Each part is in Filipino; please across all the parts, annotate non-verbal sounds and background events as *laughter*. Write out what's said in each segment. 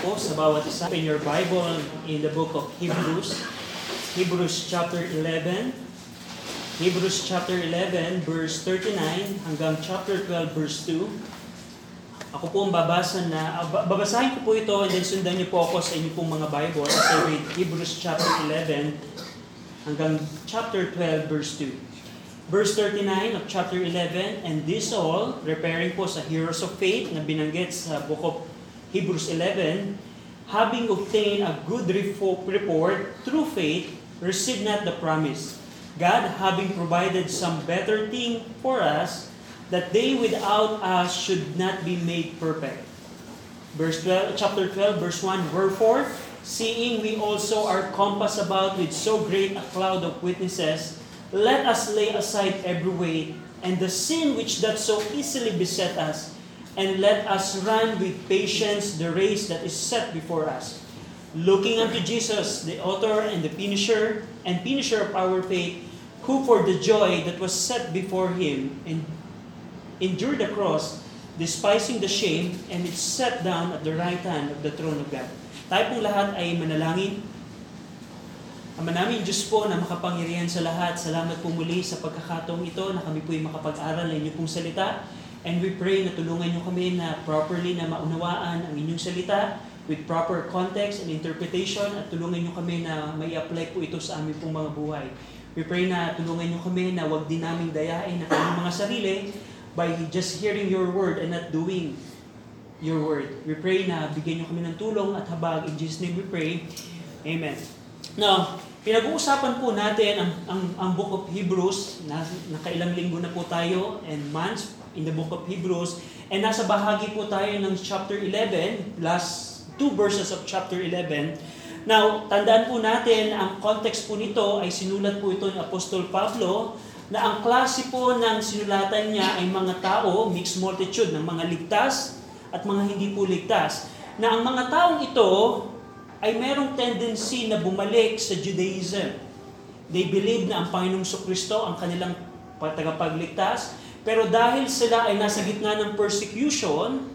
po sa bawat isa. Open your Bible in the book of Hebrews. Hebrews chapter 11. Hebrews chapter 11 verse 39 hanggang chapter 12 verse 2. Ako po ang babasa na, ah, babasahin ko po ito and then sundan niyo po ako sa inyo pong mga Bible I read Hebrews chapter 11 hanggang chapter 12 verse 2. Verse 39 of chapter 11, and this all, repairing po sa heroes of faith na binanggit sa book of Hebrews 11, having obtained a good report through faith, received not the promise. God having provided some better thing for us, that they without us should not be made perfect. Verse 12, chapter 12, verse 1, Wherefore, seeing we also are compassed about with so great a cloud of witnesses, let us lay aside every weight and the sin which doth so easily beset us, and let us run with patience the race that is set before us. Looking unto Jesus, the author and the finisher and finisher of our faith, who for the joy that was set before him and endured the cross, despising the shame, and is set down at the right hand of the throne of God. Tayo pong lahat ay manalangin. Ama namin Diyos po na makapangyarihan sa lahat, salamat po muli sa pagkakataong ito na kami po ay makapag-aral ng inyong pong salita. And we pray na tulungan niyo kami na properly na maunawaan ang inyong salita with proper context and interpretation at tulungan niyo kami na may apply po ito sa aming pong mga buhay. We pray na tulungan niyo kami na wag din namin dayain ang aming mga sarili by just hearing your word and not doing your word. We pray na bigyan niyo kami ng tulong at habag. In Jesus' name we pray. Amen. Now, pinag-uusapan po natin ang, ang, ang book of Hebrews. Na, nakailang linggo na po tayo and months in the book of Hebrews. And nasa bahagi po tayo ng chapter 11, last two verses of chapter 11. Now, tandaan po natin, ang context po nito ay sinulat po ito ni Apostol Pablo na ang klase po ng sinulatan niya ay mga tao, mixed multitude ng mga ligtas at mga hindi po ligtas. Na ang mga taong ito ay merong tendency na bumalik sa Judaism. They believe na ang Panginoong Kristo ang kanilang tagapagligtas, pero dahil sila ay nasa gitna ng persecution,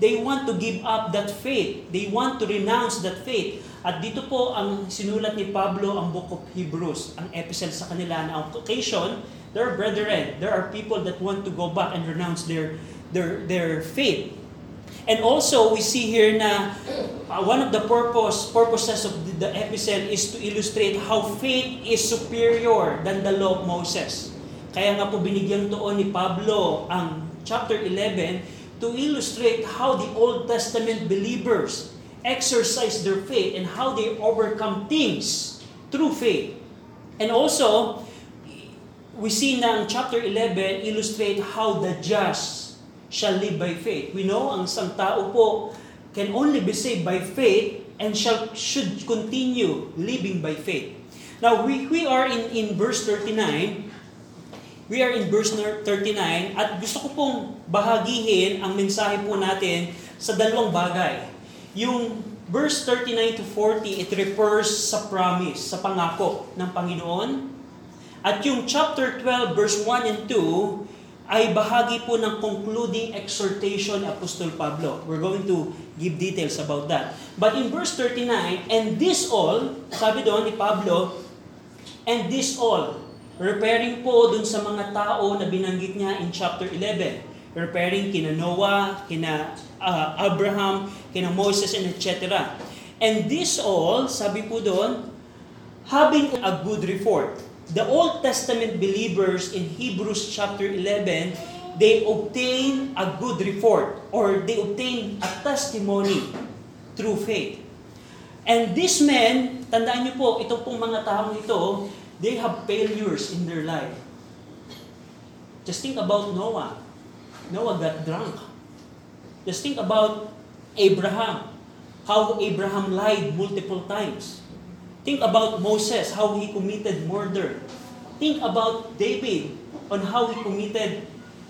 they want to give up that faith. They want to renounce that faith. At dito po ang sinulat ni Pablo ang book of Hebrews, ang epistle sa kanila na ang occasion, there are brethren, there are people that want to go back and renounce their their their faith. And also, we see here na uh, one of the purpose purposes of the, the epistle is to illustrate how faith is superior than the law of Moses. Kaya nga po binigyan doon ni Pablo ang chapter 11 to illustrate how the Old Testament believers exercise their faith and how they overcome things through faith. And also, we see na ang chapter 11 illustrate how the just shall live by faith. We know ang isang tao po can only be saved by faith and shall should continue living by faith. Now, we, we are in, in verse 39. We are in verse 39 at gusto ko pong bahagihin ang mensahe po natin sa dalawang bagay. Yung verse 39 to 40, it refers sa promise, sa pangako ng Panginoon. At yung chapter 12, verse 1 and 2, ay bahagi po ng concluding exhortation ni Apostol Pablo. We're going to give details about that. But in verse 39, and this all, sabi doon ni Pablo, and this all, repairing po dun sa mga tao na binanggit niya in chapter 11. Repairing kina Noah, kina uh, Abraham, kina Moses, and etc. And this all, sabi po doon, having a good report the Old Testament believers in Hebrews chapter 11, they obtain a good report or they obtain a testimony through faith. And these men, tandaan niyo po, ito pong mga taong ito, they have failures in their life. Just think about Noah. Noah got drunk. Just think about Abraham. How Abraham lied multiple times. Think about Moses, how he committed murder. Think about David on how he committed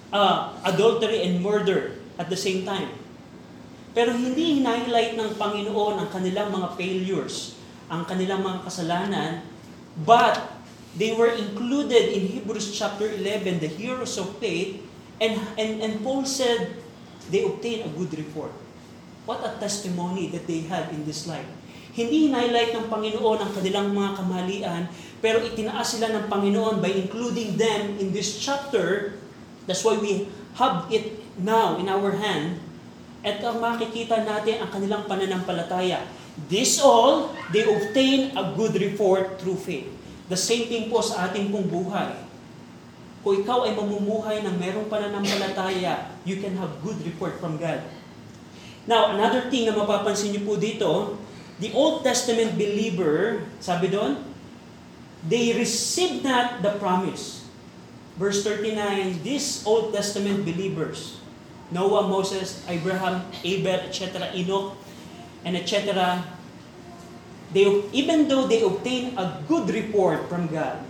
uh, adultery and murder at the same time. Pero hindi hinighlight ng Panginoon ang kanilang mga failures, ang kanilang mga kasalanan, but they were included in Hebrews chapter 11, the heroes of faith, and, and, and Paul said they obtained a good report. What a testimony that they had in this life. Hindi highlight ng Panginoon ang kanilang mga kamalian, pero itinaas sila ng Panginoon by including them in this chapter. That's why we have it now in our hand. At ang makikita natin ang kanilang pananampalataya. This all, they obtain a good report through faith. The same thing po sa ating pong buhay. Kung ikaw ay mamumuhay ng merong pananampalataya, you can have good report from God. Now, another thing na mapapansin niyo po dito, the Old Testament believer, sabi doon, they received not the promise. Verse 39, these Old Testament believers, Noah, Moses, Abraham, Abel, etc., Enoch, and etc., they, even though they obtained a good report from God,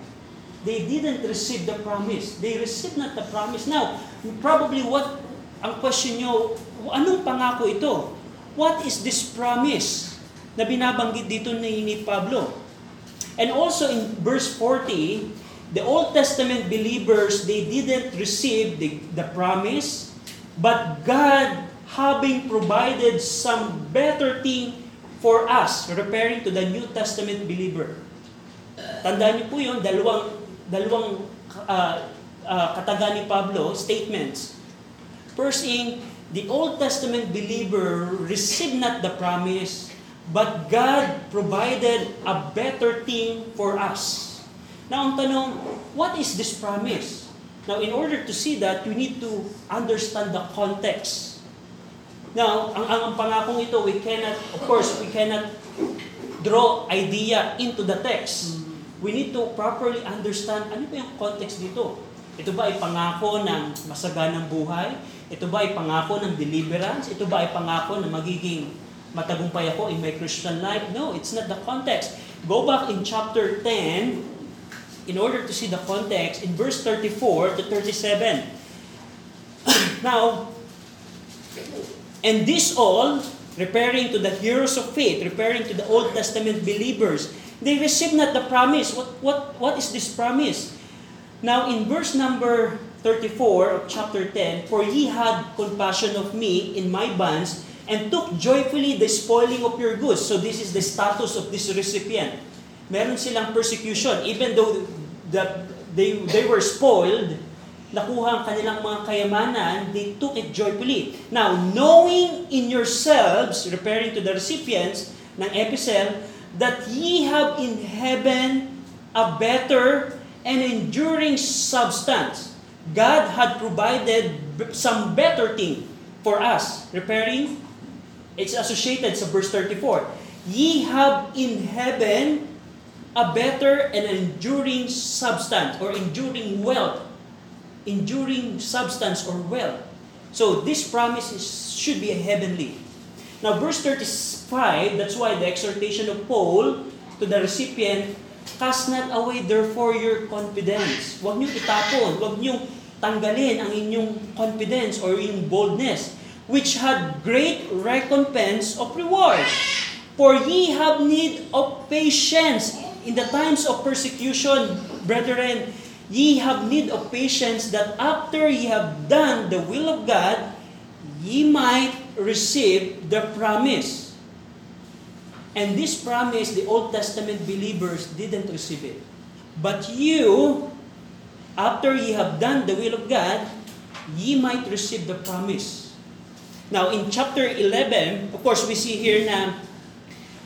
they didn't receive the promise. They received not the promise. Now, probably what, ang question nyo, anong pangako ito? What is this promise na binabanggit dito ni, ni Pablo? And also in verse 40, the Old Testament believers, they didn't receive the, the promise, but God having provided some better thing for us, referring to the New Testament believer. Tandaan niyo po yun, dalawang, dalawang uh, uh, kataga ni Pablo, statements. First thing, the Old Testament believer received not the promise, but God provided a better thing for us. Now, ang tanong, what is this promise? Now, in order to see that, you need to understand the context. Now, ang, ang, ang pangakong ito, we cannot, of course, we cannot draw idea into the text. We need to properly understand ano ba yung context dito. Ito ba ay pangako ng masaganang buhay? Ito ba ay pangako ng deliverance? Ito ba ay pangako na magiging matagumpay ako in my Christian life? No, it's not the context. Go back in chapter 10 in order to see the context in verse 34 to 37. *clears throat* now, and this all, referring to the heroes of faith, referring to the Old Testament believers, they received not the promise. What, what, what is this promise? Now, in verse number 34 of chapter 10, For ye had compassion of me in my bonds, and took joyfully the spoiling of your goods. So this is the status of this recipient. Meron silang persecution. Even though the, they, they were spoiled, nakuha ang kanilang mga kayamanan, they took it joyfully. Now, knowing in yourselves, referring to the recipients ng epistle, that ye have in heaven a better and enduring substance. God had provided some better thing for us. Referring, it's associated sa verse 34. Ye have in heaven a better and enduring substance or enduring wealth. Enduring substance or wealth. So this promise is, should be a heavenly. Now verse 35, that's why the exhortation of Paul to the recipient, Cast not away therefore your confidence. Huwag niyo itapon, huwag niyo tanggalin ang inyong confidence or yung boldness, which had great recompense of reward. For ye have need of patience in the times of persecution, brethren, ye have need of patience that after ye have done the will of God, ye might receive the promise. And this promise, the Old Testament believers didn't receive it. But you, after ye have done the will of God, ye might receive the promise. Now, in chapter 11, of course, we see here na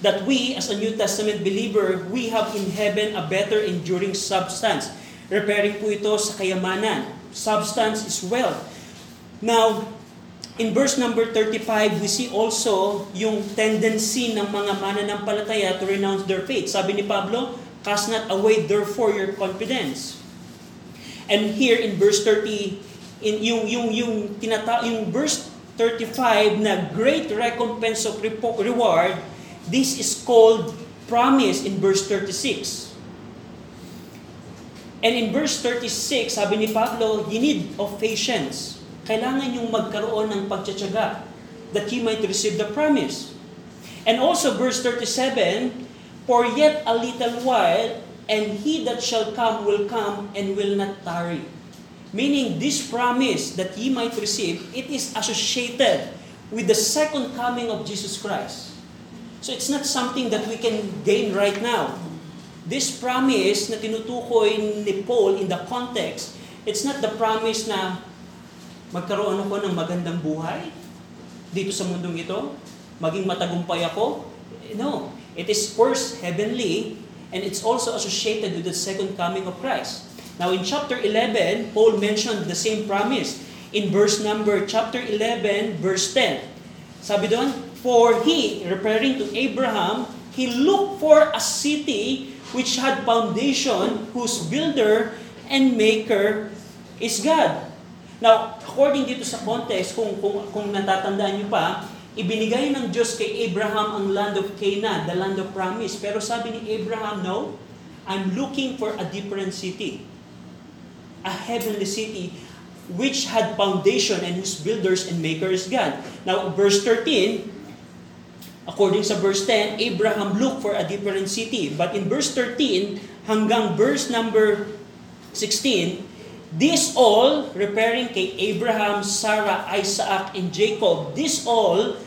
that we, as a New Testament believer, we have in heaven a better enduring substance. Referring po ito sa kayamanan. Substance is wealth. Now, in verse number 35, we see also yung tendency ng mga mananampalataya to renounce their faith. Sabi ni Pablo, cast not away therefore your confidence. And here in verse 30, in yung yung yung tinata yung verse 35 na great recompense of reward, this is called promise in verse 36. And in verse 36, sabi ni Pablo, you need of patience. Kailangan yung magkaroon ng pagtsatsaga that ye might receive the promise. And also verse 37, For yet a little while, and he that shall come will come and will not tarry. Meaning, this promise that ye might receive, it is associated with the second coming of Jesus Christ. So it's not something that we can gain right now. This promise na tinutukoy ni Paul in the context, it's not the promise na magkaroon ako ng magandang buhay dito sa mundong ito, maging matagumpay ako. No, it is first heavenly and it's also associated with the second coming of Christ. Now in chapter 11, Paul mentioned the same promise in verse number chapter 11 verse 10. Sabi doon, for he referring to Abraham, he looked for a city which had foundation whose builder and maker is God. Now, according dito sa context, kung, kung, kung natatandaan niyo pa, ibinigay ng Diyos kay Abraham ang land of Canaan, the land of promise. Pero sabi ni Abraham, no, I'm looking for a different city. A heavenly city which had foundation and whose builders and makers God. Now, verse 13, according sa verse 10, Abraham looked for a different city. But in verse 13 hanggang verse number 16, This all, referring kay Abraham, Sarah, Isaac, and Jacob, this all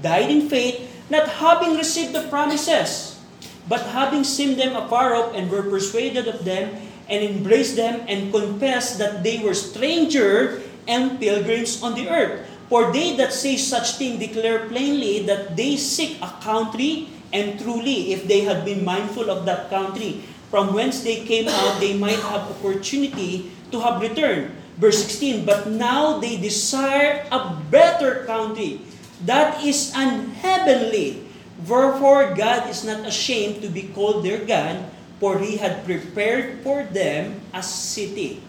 died in faith, not having received the promises, but having seen them afar off and were persuaded of them, and embraced them, and confessed that they were stranger and pilgrims on the earth. For they that say such thing declare plainly that they seek a country, and truly, if they had been mindful of that country, from whence they came out, they might have opportunity to have returned. Verse 16, But now they desire a better country, that is an heavenly. Wherefore God is not ashamed to be called their God, for He had prepared for them a city.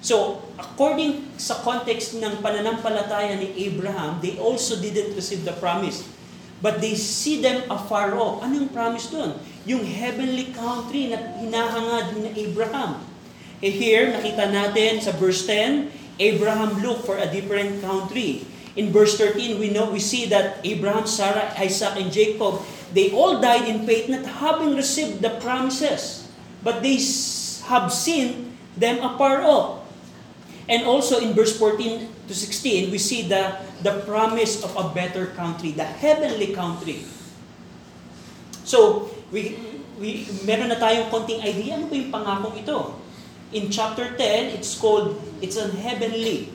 So, according sa context ng pananampalataya ni Abraham, they also didn't receive the promise. But they see them afar off. Anong promise doon? Yung heavenly country na hinahangad ni Abraham. Eh here, nakita natin sa verse 10, Abraham looked for a different country. In verse 13, we know we see that Abraham, Sarah, Isaac, and Jacob, they all died in faith, not having received the promises, but they have seen them afar off. And also in verse 14 to 16, we see the, the promise of a better country, the heavenly country. So, we, we, meron na tayong konting idea, ano ba yung pangakong ito? In chapter 10, it's called, it's an heavenly.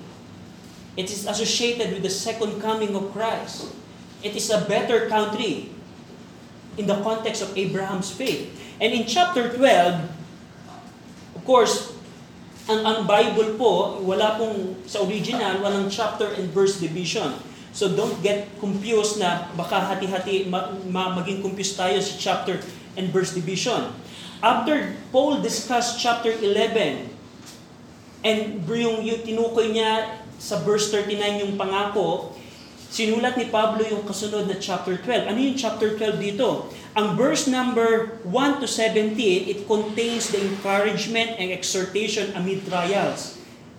It is associated with the second coming of Christ. It is a better country in the context of Abraham's faith. And in chapter 12, of course, ang, ang Bible po, wala pong, sa original, walang chapter and verse division. So don't get confused na baka hati-hati, ma, ma, maging confused tayo sa chapter and verse division. After Paul discussed chapter 11, and yung, yung tinukoy niya sa verse 39 yung pangako, sinulat ni Pablo yung kasunod na chapter 12. Ano yung chapter 12 dito? Ang verse number 1 to 17, it contains the encouragement and exhortation amid trials.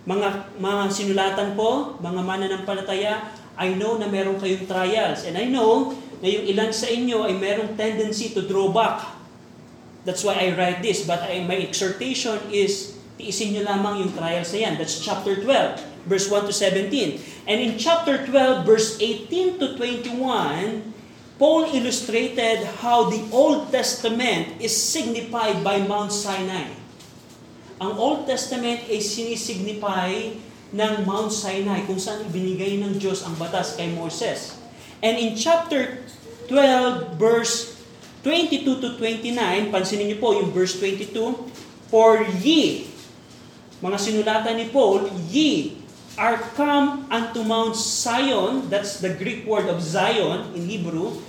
Mga, mga sinulatan ko, mga mananampalataya, I know na meron kayong trials. And I know na yung ilan sa inyo ay merong tendency to draw back. That's why I write this. But I, my exhortation is, tiisin nyo lamang yung trials na yan. That's chapter 12, verse 1 to 17. And in chapter 12, verse 18 to 21, Paul illustrated how the Old Testament is signified by Mount Sinai. Ang Old Testament ay sinisignify ng Mount Sinai kung saan ibinigay ng Diyos ang batas kay Moses. And in chapter 12, verse 22 to 29, pansinin niyo po yung verse 22, For ye, mga sinulatan ni Paul, ye are come unto Mount Zion, that's the Greek word of Zion in Hebrew,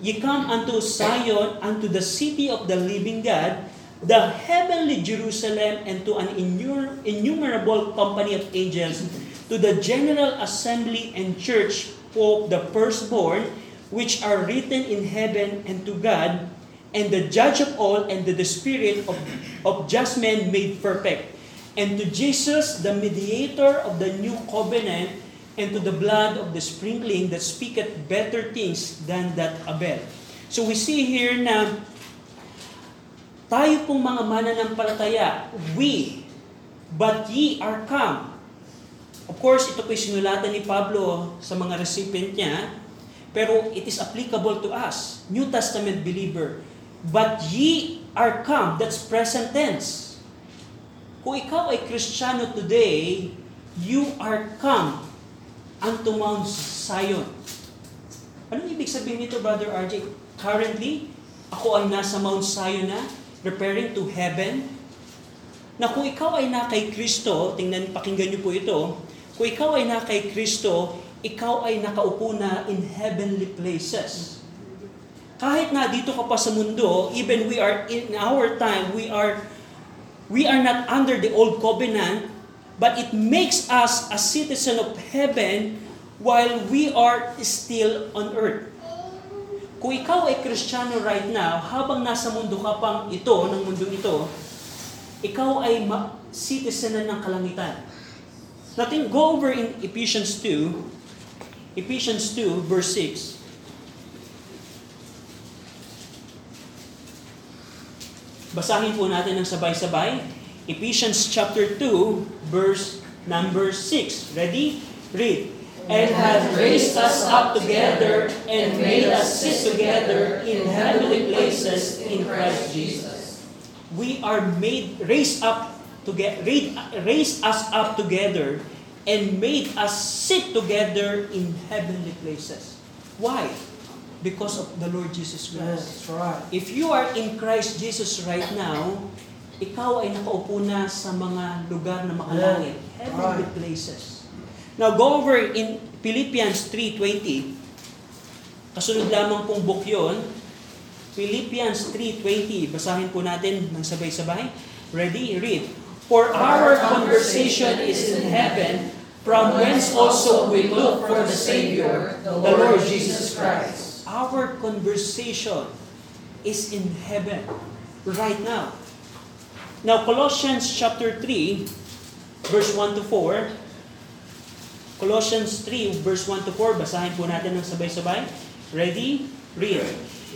ye come unto Zion, unto the city of the living God, the heavenly Jerusalem, and to an innumerable company of angels, to the general assembly and church of the firstborn, which are written in heaven, and to God, and the judge of all, and the spirit of, of just men made perfect, and to Jesus, the mediator of the new covenant, and to the blood of the sprinkling that speaketh better things than that Abel. So we see here na tayo pong mga mananampalataya, we, but ye are come. Of course, ito po'y sinulatan ni Pablo sa mga recipient niya, pero it is applicable to us, New Testament believer. But ye are come, that's present tense. Kung ikaw ay Kristiyano today, you are come unto Mount Zion. Anong ibig sabihin nito, Brother RJ? Currently, ako ay nasa Mount Zion na, preparing to heaven. Na kung ikaw ay na kay Kristo, tingnan, pakinggan niyo po ito, kung ikaw ay na kay Kristo, ikaw ay nakaupo na in heavenly places. Kahit na dito ka pa sa mundo, even we are in our time, we are we are not under the old covenant, but it makes us a citizen of heaven while we are still on earth. Kung ikaw ay Kristiyano right now, habang nasa mundo ka pang ito, ng mundong ito, ikaw ay ma- citizen ng kalangitan. Natin go over in Ephesians 2, Ephesians 2, verse 6. Basahin po natin ng sabay-sabay. Ephesians chapter 2, verse number 6. Ready? Read. And hath raised us up together and made us sit together in heavenly places in Christ Jesus. We are made, raised up to get, raised, raised us up together and made us sit together in heavenly places. Why? Because of the Lord Jesus Christ. That's right. If you are in Christ Jesus right now, ikaw ay nakaupo na sa mga lugar na makalangit, Yeah. heavenly Right. places. Now go over in Philippians 3.20. Kasunod lamang pong book yun. Philippians 3.20. Basahin po natin ng sabay-sabay. Ready? Read. For our conversation is in heaven, from whence also we look for the Savior, the Lord Jesus Christ. Our conversation is in heaven right now. Now, Colossians chapter 3, verse 1 to 4. Colossians 3, verse 1 to 4. Basahin po natin ng sabay-sabay. Ready? Read.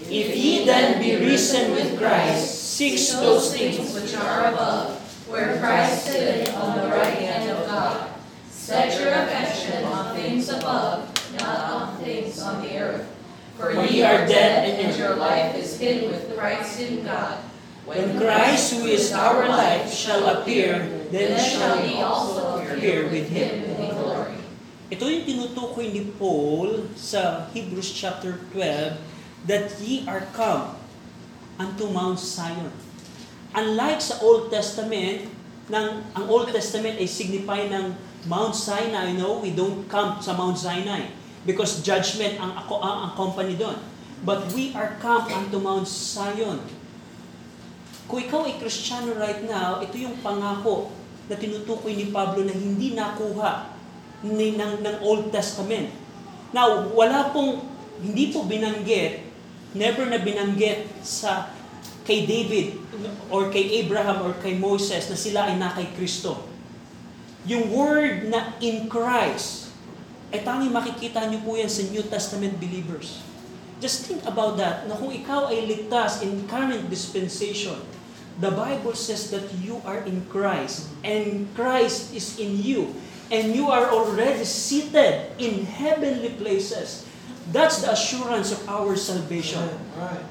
If ye then be risen with Christ, seek those things which are above, where Christ sitteth on the right hand of God. Set your affection on things above, not on things on the earth. For ye are dead, and your life is hid with Christ in God. When Christ, who is our life, shall appear, then shall ye also appear with him in glory. Ito yung tinutukoy ni Paul sa Hebrews chapter 12 that ye are come unto Mount Zion. Unlike sa Old Testament, ng, ang Old Testament ay signify ng Mount Sinai, no? We don't come sa Mount Sinai because judgment ang, ako, ang, ang company doon. But we are come unto Mount Zion. Kung ikaw ay Kristiyano right now, ito yung pangako na tinutukoy ni Pablo na hindi nakuha ni, ng, ng Old Testament. Now, wala pong, hindi po binanggit, never na binanggit sa kay David or kay Abraham or kay Moses na sila ay na kay Kristo. Yung word na in Christ, ay tanging makikita niyo po yan sa New Testament believers. Just think about that, na kung ikaw ay ligtas in current dispensation, the Bible says that you are in Christ, and Christ is in you, and you are already seated in heavenly places. That's the assurance of our salvation. Right.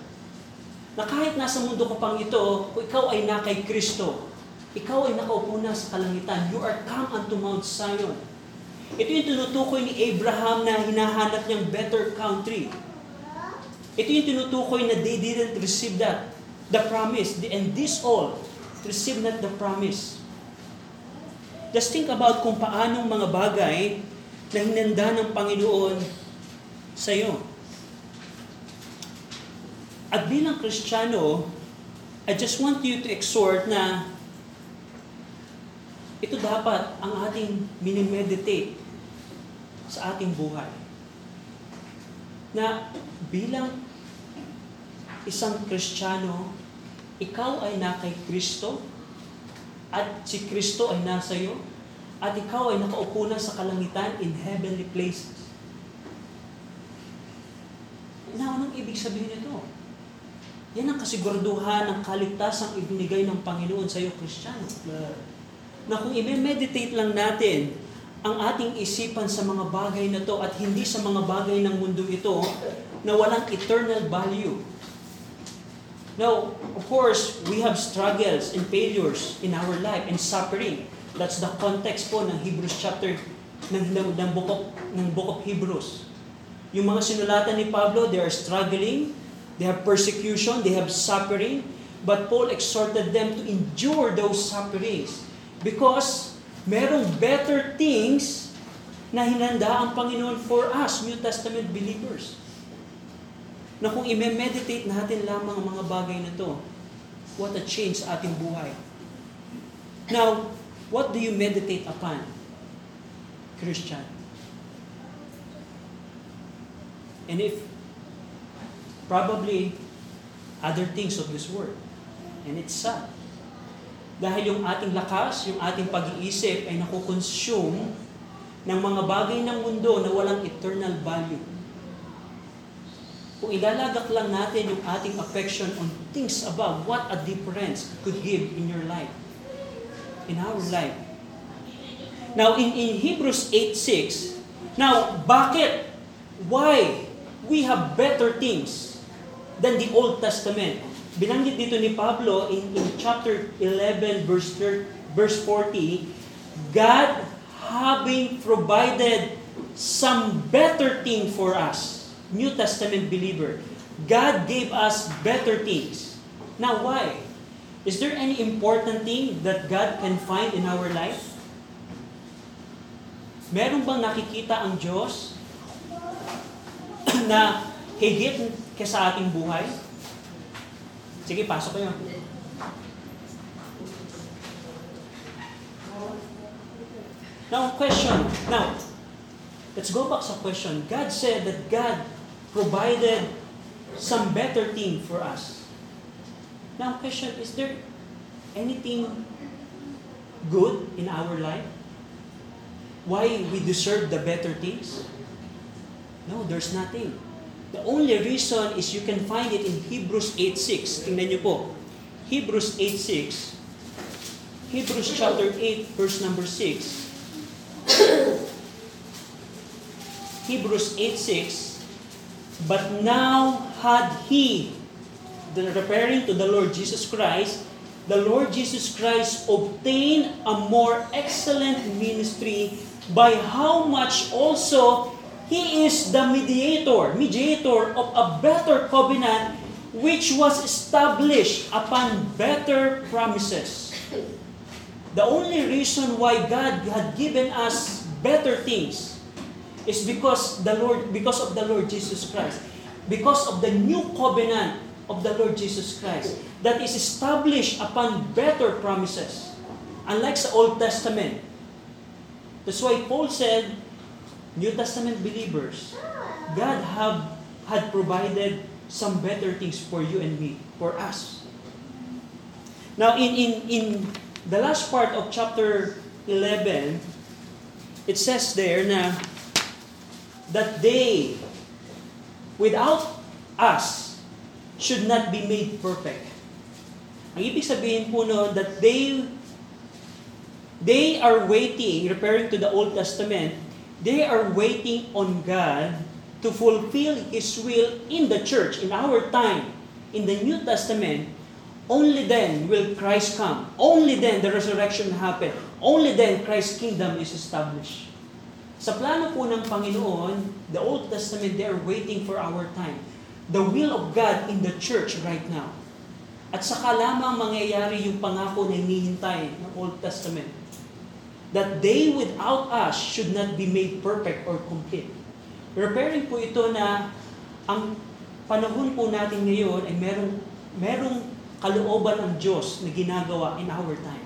Na kahit nasa mundo ka pang ito, kung ikaw ay na kay Kristo, ikaw ay nakaupo na sa kalangitan. You are come unto Mount Zion. Ito yung tinutukoy ni Abraham na hinahanap niyang better country. Ito yung tinutukoy na they didn't receive that, the promise. And this all, receive not the promise. Just think about kung paanong mga bagay na hinanda ng Panginoon sa iyo. At bilang Kristiyano, I just want you to exhort na ito dapat ang ating minimeditate sa ating buhay. Na bilang isang Kristiyano, ikaw ay na kay Kristo at si Kristo ay nasa iyo at ikaw ay nakaupo na sa kalangitan in heavenly places. Na anong ibig sabihin nito? Yan ang kasiguraduhan ng kaligtasang ibinigay ng Panginoon sa iyo, Kristiyano. Na kung i-meditate lang natin ang ating isipan sa mga bagay na to at hindi sa mga bagay ng mundo ito na walang eternal value. Now, of course, we have struggles and failures in our life and suffering. That's the context po ng Hebrews chapter ng, ng, ng, book, of, ng book of Hebrews. Yung mga sinulatan ni Pablo, they are struggling, they have persecution, they have suffering, but Paul exhorted them to endure those sufferings because merong better things na hinanda ang Panginoon for us, New Testament believers. Na kung i-meditate natin lamang ang mga bagay na to, what a change sa ating buhay. Now, what do you meditate upon, Christian? And if probably other things of this world. And it's sad. Dahil yung ating lakas, yung ating pag-iisip ay nakukonsume ng mga bagay ng mundo na walang eternal value. Kung ilalagak lang natin yung ating affection on things above, what a difference could give in your life, in our life. Now, in, in Hebrews 8.6, now, bakit? Why? We have better things than the Old Testament. Binanggit dito ni Pablo in, in chapter 11, verse, 30, verse 40, God having provided some better thing for us, New Testament believer, God gave us better things. Now, why? Is there any important thing that God can find in our life? Meron bang nakikita ang Diyos *clears throat* na higit ka sa ating buhay? Sige, pasok kayo. Now, question. Now, let's go back sa question. God said that God provided some better thing for us. Now, question, is there anything good in our life? Why we deserve the better things? No, there's nothing. The only reason is you can find it in Hebrews 8.6. Tingnan niyo po. Hebrews 8.6. Hebrews chapter 8, verse number 6. *coughs* Hebrews 8.6 But now had he, the referring to the Lord Jesus Christ, the Lord Jesus Christ obtained a more excellent ministry by how much also He is the mediator, mediator of a better covenant which was established upon better promises. The only reason why God had given us better things is because the Lord because of the Lord Jesus Christ. Because of the new covenant of the Lord Jesus Christ that is established upon better promises. Unlike sa Old Testament. That's why Paul said, New Testament believers, God have had provided some better things for you and me, for us. Now, in, in, in the last part of chapter 11, it says there na that they, without us, should not be made perfect. Ang ibig sabihin po no, that they, they are waiting, referring to the Old Testament, they are waiting on God to fulfill His will in the church, in our time, in the New Testament, only then will Christ come. Only then the resurrection happen. Only then Christ's kingdom is established. Sa plano po ng Panginoon, the Old Testament, they are waiting for our time. The will of God in the church right now. At saka lamang mangyayari yung pangako na hinihintay ng Old Testament. That they without us should not be made perfect or complete. Referring po ito na ang panahon po natin ngayon ay merong, merong kalooban ng Diyos na ginagawa in our time.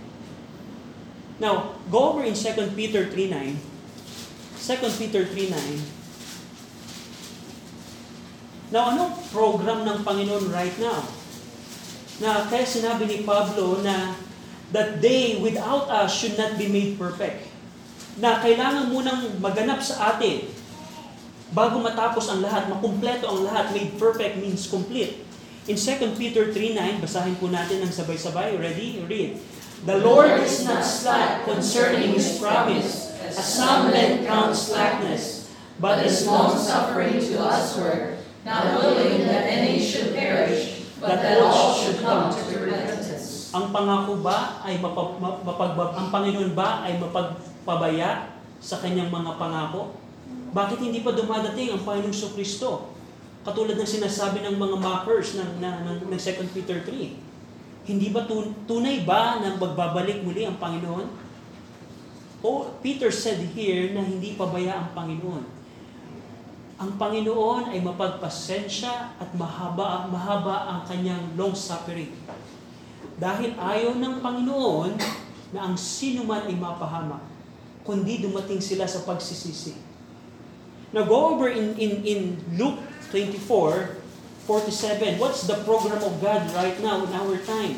Now, go over in 2 Peter 3.9. 2 Peter 3.9. Now, anong program ng Panginoon right now? Na kaya sinabi ni Pablo na that they without us should not be made perfect. Na kailangan munang maganap sa atin bago matapos ang lahat, makumpleto ang lahat. Made perfect means complete. In 2 Peter 3.9, basahin po natin ng sabay-sabay. Ready? Read. The Lord is not slack concerning His promise, as some men count slackness, but as long-suffering to usward, not willing that any should perish, but that all should come to repentance. Ang pangako ba ay mapag, ang Panginoon ba ay mapagpabaya sa kanyang mga pangako? Bakit hindi pa dumadating ang Panginoong Hesus Kristo? Katulad ng sinasabi ng mga mockers ng, ng, ng, ng 2 Peter 3. Hindi ba tun- tunay ba na magbabalik muli ang Panginoon? O Peter said here na hindi pabaya ang Panginoon. Ang Panginoon ay mapagpasensya at mahaba, mahaba ang kanyang long suffering. Dahil ayaw ng Panginoon na ang sino man ay mapahamak, kundi dumating sila sa pagsisisi. Now go over in, in, in Luke 24, 47. What's the program of God right now in our time?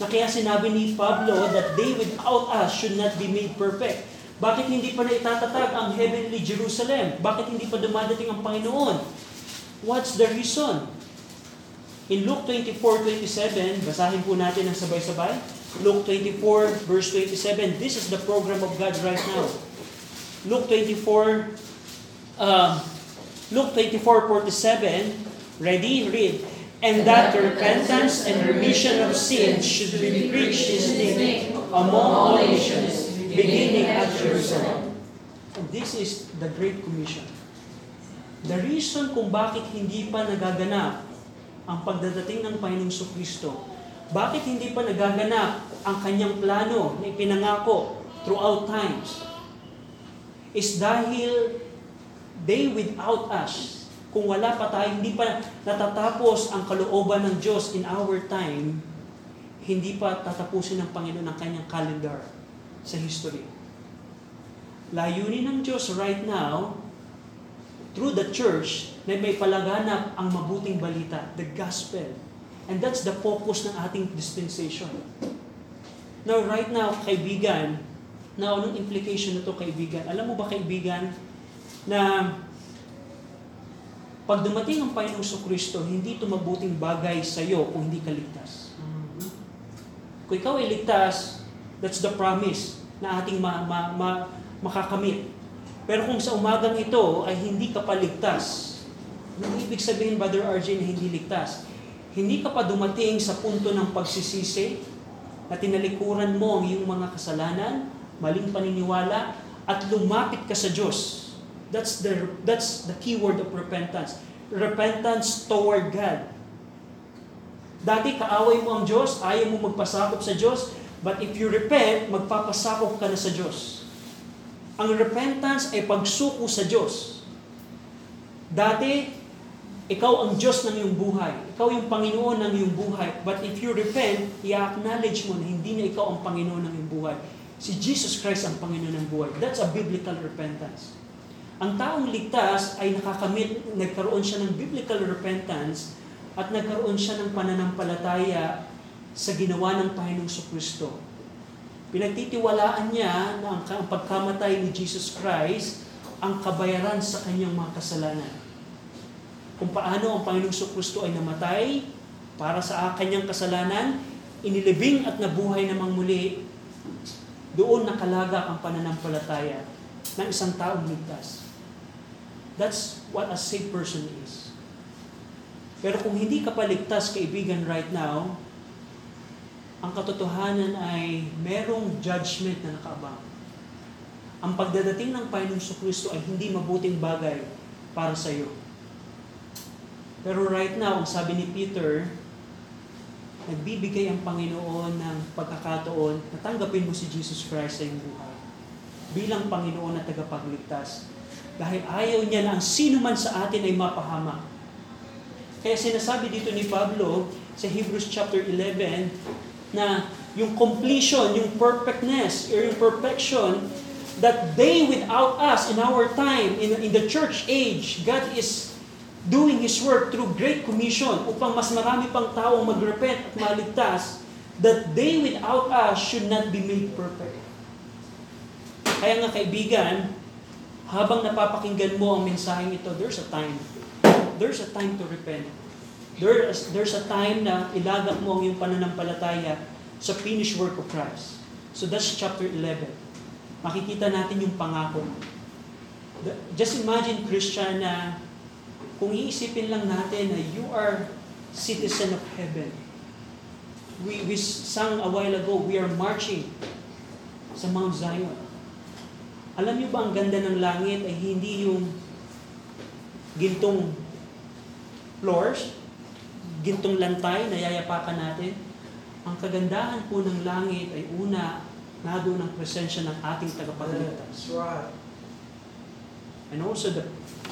Na kaya sinabi ni Pablo that they without us should not be made perfect. Bakit hindi pa na itatatag ang heavenly Jerusalem? Bakit hindi pa dumadating ang Panginoon? What's the reason? In Luke 24:27, basahin po natin ang sabay-sabay. Luke 24 verse 27. This is the program of God right now. Luke 24 um, Luke 24:47. Ready? Read. And that repentance and remission of sins should be preached in His name among all nations, beginning at Jerusalem. And this is the Great Commission. The reason kung bakit hindi pa nagaganap ang pagdadating ng Panginoong Kristo, bakit hindi pa nagaganap ang kanyang plano na ipinangako throughout times, is dahil they without us, kung wala pa tayo, hindi pa natatapos ang kalooban ng Diyos in our time, hindi pa tatapusin ng Panginoon ang kanyang calendar sa history. Layunin ng Diyos right now, through the church, na may palaganap ang mabuting balita, the gospel. And that's the focus ng ating dispensation. Now, right now, kaibigan, na anong implication nito kaibigan? Alam mo ba kaibigan, na pag dumating ang Panginoong Kristo, hindi ito mabuting bagay sa iyo kung hindi ka ligtas. Kung ikaw ay ligtas, that's the promise na ating ma- ma- ma- makakamit. Pero kung sa umagang ito ay hindi ka pa ligtas, hindi ibig sabihin, Brother RJ, hindi ligtas. Hindi ka pa dumating sa punto ng pagsisisi na tinalikuran mo ang iyong mga kasalanan, maling paniniwala, at lumapit ka sa Diyos. That's the that's the key word of repentance. Repentance toward God. Dati kaaway mo ang Diyos, ayaw mo magpasakop sa Diyos, but if you repent, magpapasakop ka na sa Diyos. Ang repentance ay pagsuko sa Diyos. Dati, ikaw ang Diyos ng iyong buhay. Ikaw yung Panginoon ng iyong buhay. But if you repent, i-acknowledge mo na hindi na ikaw ang Panginoon ng iyong buhay. Si Jesus Christ ang Panginoon ng buhay. That's a biblical repentance. Ang taong ligtas ay nakakamit, nagkaroon siya ng biblical repentance at nagkaroon siya ng pananampalataya sa ginawa ng Panginoong Kristo. Pinagtitiwalaan niya na ang, pagkamatay ni Jesus Christ ang kabayaran sa kanyang mga kasalanan. Kung paano ang Panginoong Kristo ay namatay para sa kanyang kasalanan, inilibing at nabuhay namang muli, doon nakalagak ang pananampalataya ng isang taong ligtas. That's what a saved person is. Pero kung hindi ka paligtas, kaibigan, right now, ang katotohanan ay merong judgment na nakaabang. Ang pagdadating ng Panginoong Kristo ay hindi mabuting bagay para sa iyo. Pero right now, sabi ni Peter, nagbibigay ang Panginoon ng pagkakataon na tanggapin mo si Jesus Christ sa iyong buhay bilang Panginoon at tagapagligtas. Dahil ayaw niya na ang sino man sa atin ay mapahama. Kaya sinasabi dito ni Pablo sa Hebrews chapter 11 na yung completion, yung perfectness, or yung perfection that they without us in our time, in, in the church age, God is doing His work through Great Commission upang mas marami pang taong magrepent at maligtas that they without us should not be made perfect. Kaya nga kaibigan, habang napapakinggan mo ang mensaheng ito, there's a time. There's a time to repent. There's, there's a time na ilagak mo ang iyong pananampalataya sa finished work of Christ. So that's chapter 11. makikita natin yung pangako. Just imagine, Christian, na kung iisipin lang natin na you are citizen of heaven. We, we sang a while ago, we are marching sa Mount Zion. Alam niyo ba ang ganda ng langit ay hindi yung gintong floors, gintong lantay na yayapakan natin. Ang kagandahan po ng langit ay una, nado ng presensya ng ating tagapagligtas. Right. And also, the,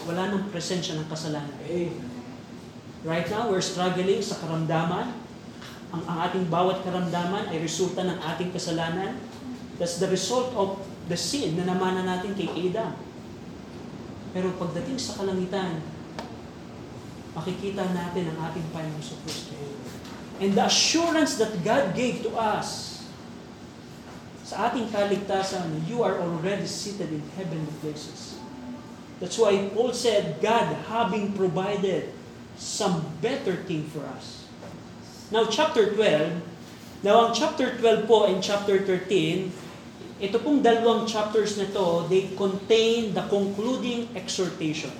wala ng presensya ng kasalanan. Amen. Right now, we're struggling sa karamdaman. Ang, ang ating bawat karamdaman ay resulta ng ating kasalanan. That's the result of the sin na namana natin kay Adam. Pero pagdating sa kalangitan, makikita natin ang ating Panginoon sa Kristo. And the assurance that God gave to us sa ating kaligtasan, you are already seated in heavenly places. That's why Paul said, God having provided some better thing for us. Now, chapter 12, now ang chapter 12 po and chapter 13, ito pong dalawang chapters na to, they contain the concluding exhortation.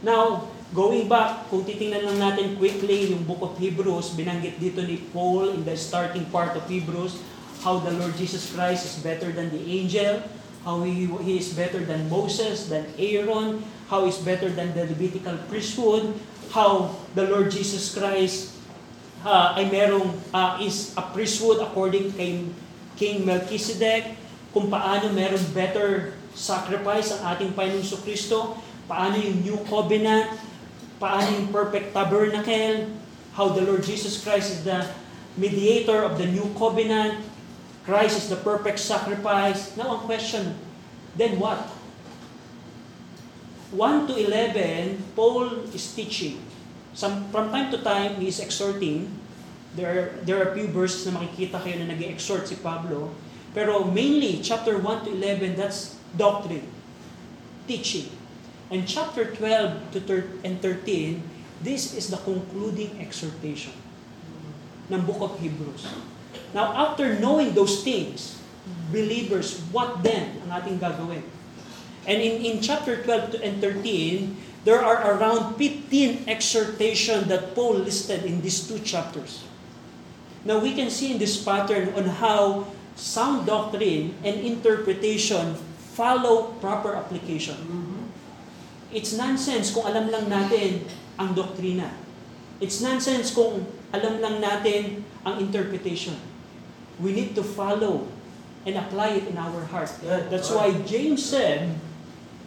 Now, going back, kung titingnan lang natin quickly yung book of Hebrews, binanggit dito ni Paul in the starting part of Hebrews, how the Lord Jesus Christ is better than the angel, how he, he is better than Moses, than Aaron, how he is better than the Levitical priesthood, how the Lord Jesus Christ uh, ay merong uh, is a priesthood according kay King Melchizedek, kung paano merong better sacrifice ang ating Panginoong Kristo, paano yung new covenant, paano perfect tabernacle, how the Lord Jesus Christ is the mediator of the new covenant, Christ is the perfect sacrifice. Now, ang question, then what? 1 to 11, Paul is teaching. Some, from time to time, he is exhorting. There are, there are few verses na makikita kayo na nag exhort si Pablo. Pero mainly, chapter 1 to 11, that's doctrine, teaching. And chapter 12 to and 13, this is the concluding exhortation ng book of Hebrews. Now, after knowing those things, believers, what then ang ating gagawin? And in, in chapter 12 to- and 13, there are around 15 exhortation that Paul listed in these two chapters. Now, we can see in this pattern on how sound doctrine and interpretation follow proper application. It's nonsense kung alam lang natin ang doktrina. It's nonsense kung alam lang natin ang interpretation. We need to follow and apply it in our heart. That's why James said,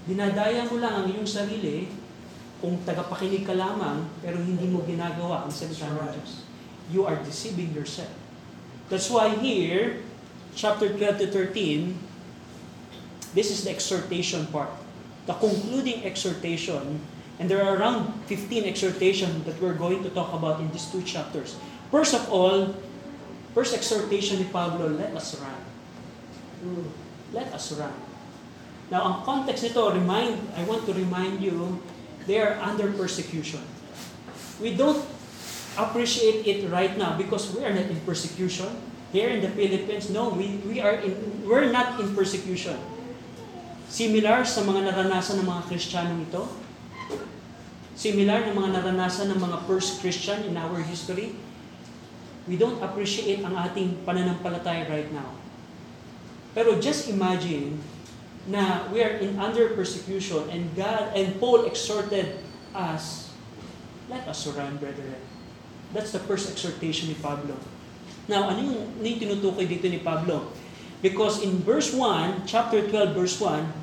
dinadaya mo lang ang iyong sarili kung tagapakinig ka lamang pero hindi mo ginagawa ang salita ng. Diyos. You are deceiving yourself. That's why here, chapter 12 to 13, this is the exhortation part. The concluding exhortation, and there are around 15 exhortations that we're going to talk about in these two chapters. First of all, first exhortation ni Pablo, let us run. Let us run. Now, ang context nito, remind, I want to remind you, they are under persecution. We don't appreciate it right now because we are not in persecution. Here in the Philippines, no, we, we are in, we're not in persecution. Similar sa mga naranasan ng mga Kristiyanong ito. Similar ng mga naranasan ng mga first Christian in our history. We don't appreciate ang ating pananampalataya right now. Pero just imagine na we are in under persecution and God and Paul exhorted us, let us run, brethren. That's the first exhortation ni Pablo. Now, ano yung, ano yung tinutukoy dito ni Pablo? Because in verse 1, chapter 12, verse 1,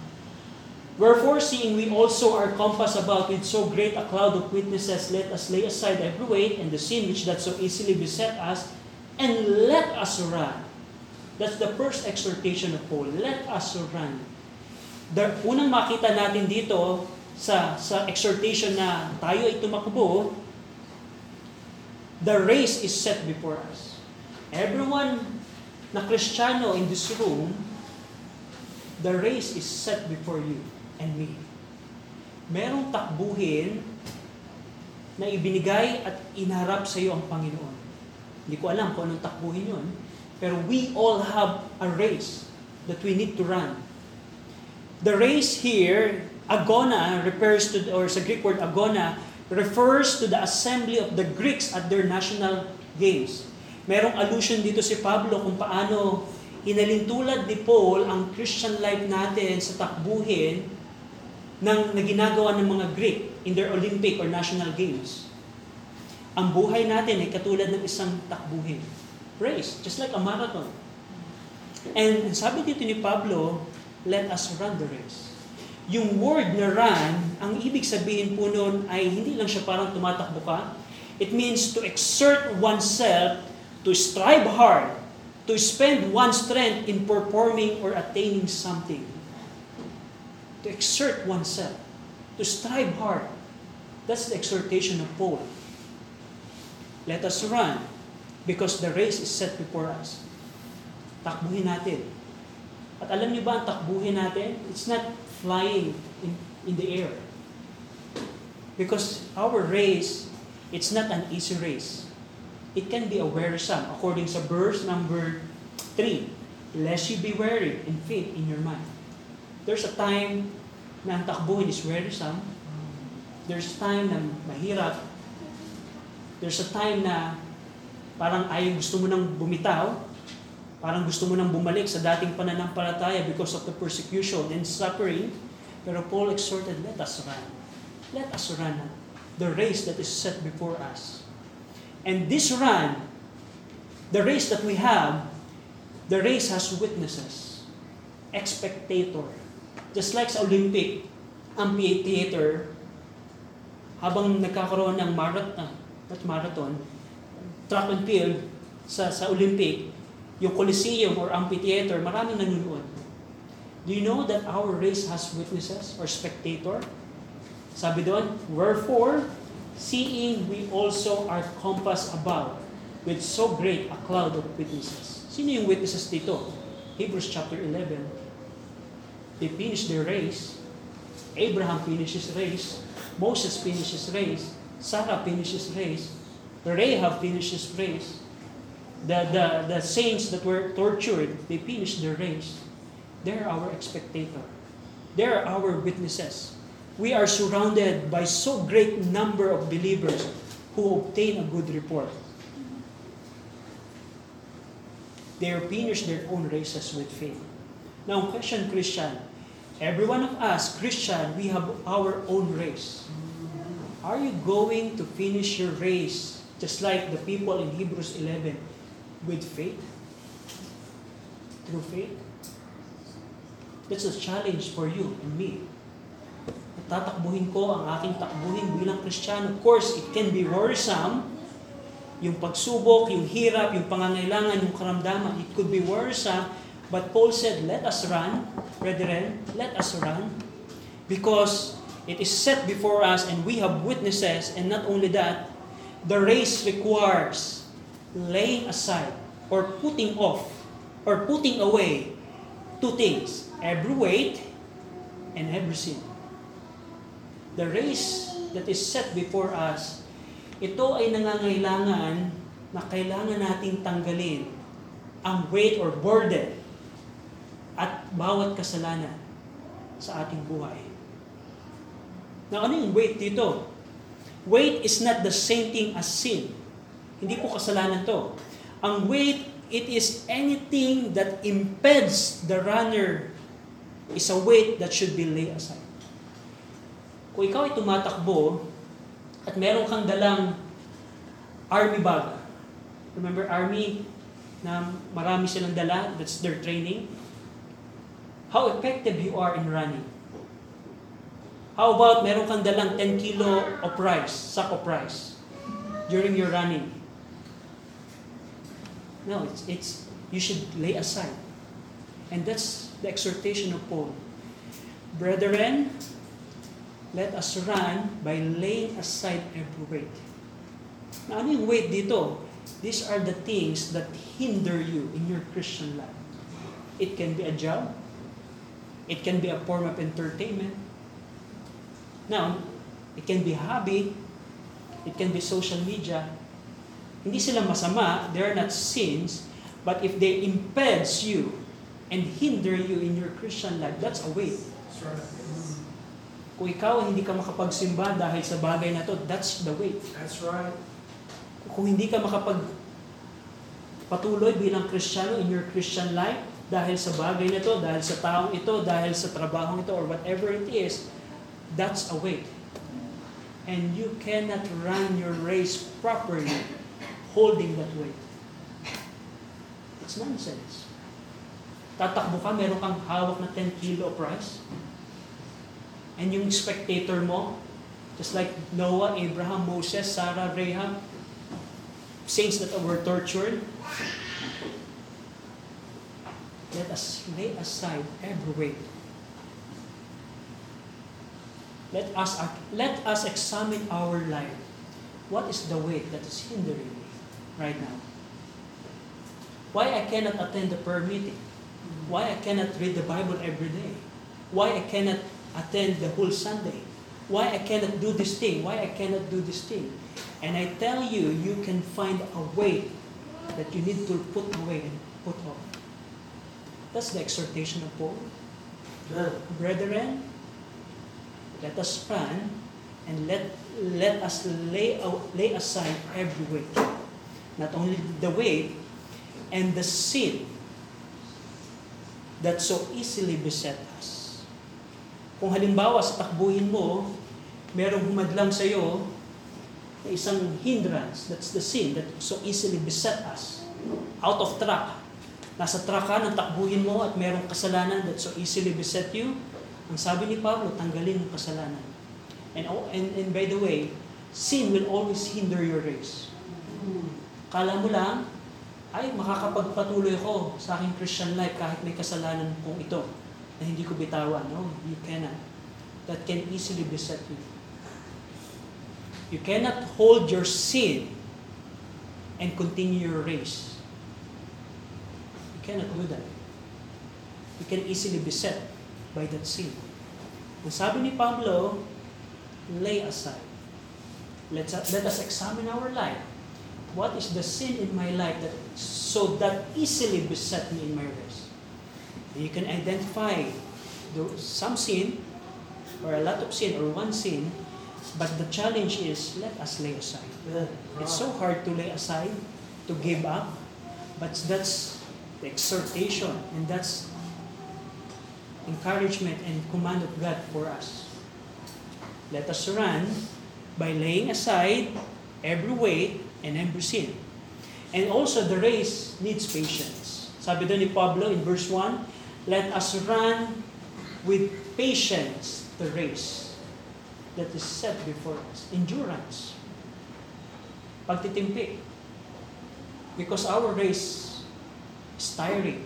Wherefore, seeing we also are compassed about with so great a cloud of witnesses, let us lay aside every weight and the sin which doth so easily beset us, and let us run. That's the first exhortation of Paul. Let us run. The unang makita natin dito sa sa exhortation na tayo ay tumakbo, the race is set before us. Everyone na Kristiyano in this room, the race is set before you and me. Merong takbuhin na ibinigay at inharap sa iyo ang Panginoon. Hindi ko alam kung anong takbuhin yon, pero we all have a race that we need to run. The race here, agona, refers to, or sa Greek word agona, refers to the assembly of the Greeks at their national games. Merong allusion dito si Pablo kung paano inalintulad ni Paul ang Christian life natin sa takbuhin ng na ginagawa ng mga Greek in their Olympic or national games. Ang buhay natin ay katulad ng isang takbuhin. Race, just like a marathon. And sabi dito ni Pablo, let us run the race. Yung word na run, ang ibig sabihin po noon ay hindi lang siya parang tumatakbo ka. It means to exert oneself, to strive hard, to spend one's strength in performing or attaining something. To exert oneself, to strive hard. That's the exhortation of Paul. Let us run because the race is set before us. Takbuhin natin. At alam niyo ba ang takbuhin natin? It's not flying in, in the air. Because our race, it's not an easy race. It can be a wearisome, according sa verse number 3. Lest you be weary and faint in your mind. There's a time na ang takbuhin is wearisome. There's time na mahirap. There's a time na parang ayaw gusto mo nang bumitaw. Parang gusto mo nang bumalik sa dating pananampalataya because of the persecution and suffering. Pero Paul exhorted, let us run. Let us run the race that is set before us. And this run, the race that we have, the race has witnesses, expectator. Just like sa Olympic, amphitheater, habang nagkakaroon ng marathon, not marathon, track and field sa, sa Olympic, yung Coliseum or amphitheater, maraming nanonood. Do you know that our race has witnesses or spectator? Sabi doon, Wherefore, seeing we also are compassed about with so great a cloud of witnesses. Sino yung witnesses dito? Hebrews chapter 11. They finished their race. Abraham finishes race. Moses finishes race. Sarah finishes race. Rahab finishes race. The, the, the saints that were tortured, they finished their race. They're our expectator. They're our witnesses. We are surrounded by so great number of believers who obtain a good report. They finish their own races with faith. Now, question Christian, every one of us, Christian, we have our own race. Are you going to finish your race just like the people in Hebrews 11 with faith? Through faith? That's a challenge for you and me. Tatakbuhin ko ang aking takbuhin bilang Kristiyano. Of course, it can be worrisome. Yung pagsubok, yung hirap, yung pangangailangan, yung karamdaman, it could be worrisome. But Paul said, let us run, brethren, let us run. Because it is set before us and we have witnesses. And not only that, the race requires laying aside or putting off or putting away two things every weight and every sin. The race that is set before us, ito ay nangangailangan na kailangan nating tanggalin ang weight or burden at bawat kasalanan sa ating buhay. Now, ano yung weight dito? Weight is not the same thing as sin. Hindi po kasalanan to. Ang weight, it is anything that impedes the runner is a weight that should be laid aside. Kung ikaw ay tumatakbo at meron kang dalang army bag. Remember army na marami silang dala, that's their training. How effective you are in running. How about meron kang dalang 10 kilo of rice, sack of rice during your running? No, it's, it's you should lay aside. And that's the exhortation of Paul. Brethren, let us run by laying aside every weight. Na ano yung weight dito? These are the things that hinder you in your Christian life. It can be a job. It can be a form of entertainment. Now, it can be hobby. It can be social media. Hindi sila masama. They are not sins. But if they impeds you and hinder you in your Christian life, that's a weight. Right. Kung ikaw hindi ka makapagsimba dahil sa bagay na to, that's the weight. That's right. Kung hindi ka makapag patuloy bilang Kristiyano in your Christian life, dahil sa bagay na to, dahil sa taong ito, dahil sa trabahong ito, or whatever it is, that's a weight. And you cannot run your race properly holding that weight. It's nonsense. Tatakbo ka, meron kang hawak na 10 kilo of rice. And yung spectator mo, just like Noah, Abraham, Moses, Sarah, Rahab, saints that were tortured, let us lay aside every weight. Let us, let us examine our life. What is the weight that is hindering me right now? Why I cannot attend the prayer meeting? Why I cannot read the Bible every day? Why I cannot attend the whole Sunday? Why I cannot do this thing? Why I cannot do this thing? And I tell you, you can find a way that you need to put away and put off. That's the exhortation of Paul. Brethren, let us run and let, let us lay, out, lay aside every weight. Not only the weight and the sin that so easily beset. Kung halimbawa sa takbuhin mo, merong humadlang sa iyo na isang hindrance, that's the sin that so easily beset us. Out of track. Nasa track ka ng takbuhin mo at merong kasalanan that so easily beset you. Ang sabi ni Pablo, tanggalin ang kasalanan. And, oh, and, and by the way, sin will always hinder your race. Kala mo lang, ay makakapagpatuloy ako sa aking Christian life kahit may kasalanan kong ito na hindi ko bitawan. No, you cannot. That can easily beset you. You cannot hold your sin and continue your race. You cannot do that. You can easily be set by that sin. Ang sabi ni Pablo, lay aside. Let's, let us examine our life. What is the sin in my life that so that easily beset me in my race? You can identify the, some sin or a lot of sin or one sin, but the challenge is let us lay aside. It's so hard to lay aside, to give up, but that's the exhortation and that's encouragement and command of God for us. Let us run by laying aside every weight and every sin. And also the race needs patience. Sabi doon ni Pablo in verse 1, let us run with patience the race that is set before us. Endurance. Pagtitimpi. Because our race is tiring.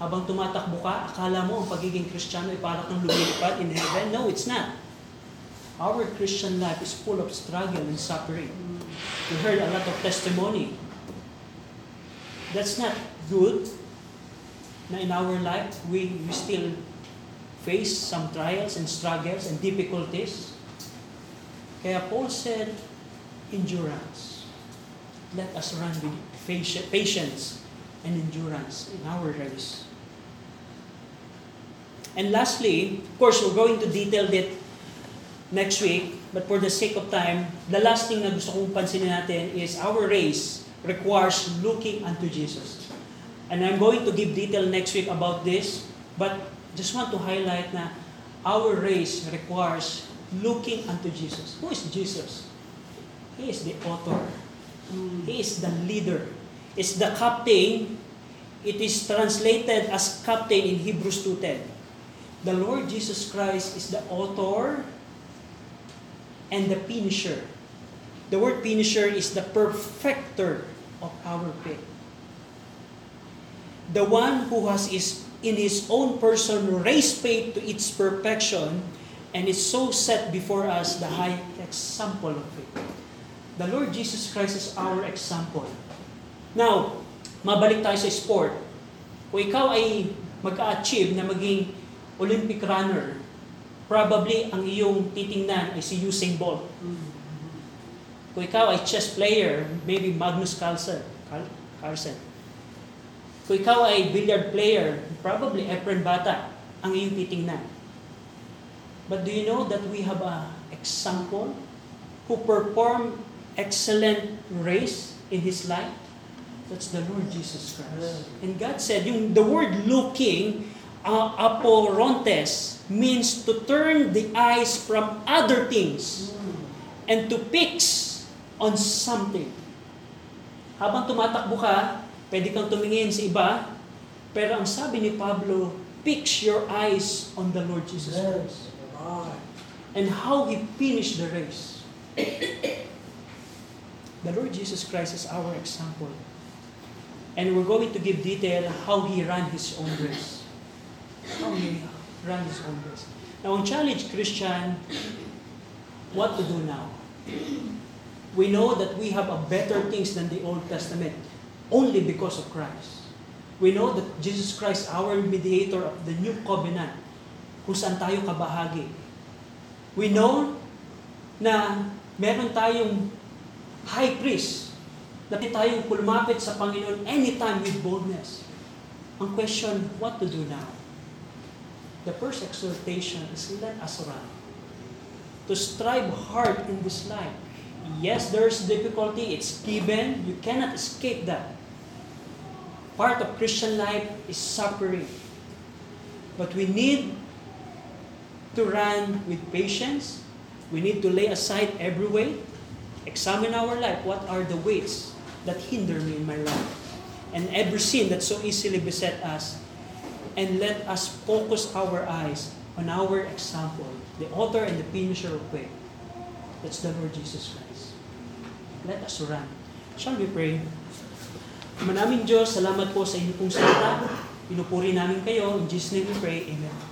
Habang tumatakbo ka, akala mo ang pagiging Kristiyano ay parang kang lumilipad in heaven. No, it's not. Our Christian life is full of struggle and suffering. We heard a lot of testimony. That's not good. Na in our life, we, we still face some trials and struggles and difficulties. Kaya Paul said, endurance. Let us run with patience and endurance in our race. And lastly, of course, we're going to detail it next week, but for the sake of time, the last thing na gusto kong pansinin natin is our race requires looking unto Jesus. And I'm going to give detail next week about this, but just want to highlight na our race requires looking unto Jesus. Who is Jesus? He is the author. Hmm. He is the leader. Is the captain. It is translated as captain in Hebrews 2.10. The Lord Jesus Christ is the author and the finisher. The word finisher is the perfecter of our faith. The one who has is in his own person raised faith to its perfection and is so set before us the high example of faith. The Lord Jesus Christ is our example. Now, mabalik tayo sa sport. Kung ikaw ay mag-achieve na maging Olympic runner, probably ang iyong titingnan ay si Usain Bolt. Kung ikaw ay chess player, maybe Magnus Carlsen. Carl- Carlsen. Kung ikaw ay billiard player, probably Efren Bata ang iyong titingnan. But do you know that we have a example who performed excellent race in his life? That's the Lord Jesus Christ. And God said, yung the word looking, uh, aporontes, means to turn the eyes from other things and to fix on something. Habang tumatakbo ka, pwede kang tumingin sa iba, pero ang sabi ni Pablo, fix your eyes on the Lord Jesus Christ and how He finished the race. *coughs* The Lord Jesus Christ is our example. And we're going to give detail how He ran His own race. How He ran His own race. Now, ang challenge, Christian, what to do now? We know that we have a better things than the Old Testament only because of Christ. We know that Jesus Christ, our mediator of the new covenant, kung saan tayo kabahagi. We know na meron tayong high priest na tayong kulmapit sa Panginoon anytime with boldness. Ang question, what to do now? The first exhortation is let us run. To strive hard in this life. Yes, there's difficulty. It's given. You cannot escape that. Part of Christian life is suffering. But we need to run with patience. We need to lay aside every weight. Examine our life. What are the weights that hinder me in my life? And every sin that so easily beset us. And let us focus our eyes on our example, the author and the finisher of faith. That's the Lord Jesus Christ. Let us run. Shall we pray? Manaming Diyos, salamat po sa inyong salita. Pinupuri namin kayo. In Jesus' name we pray. Amen.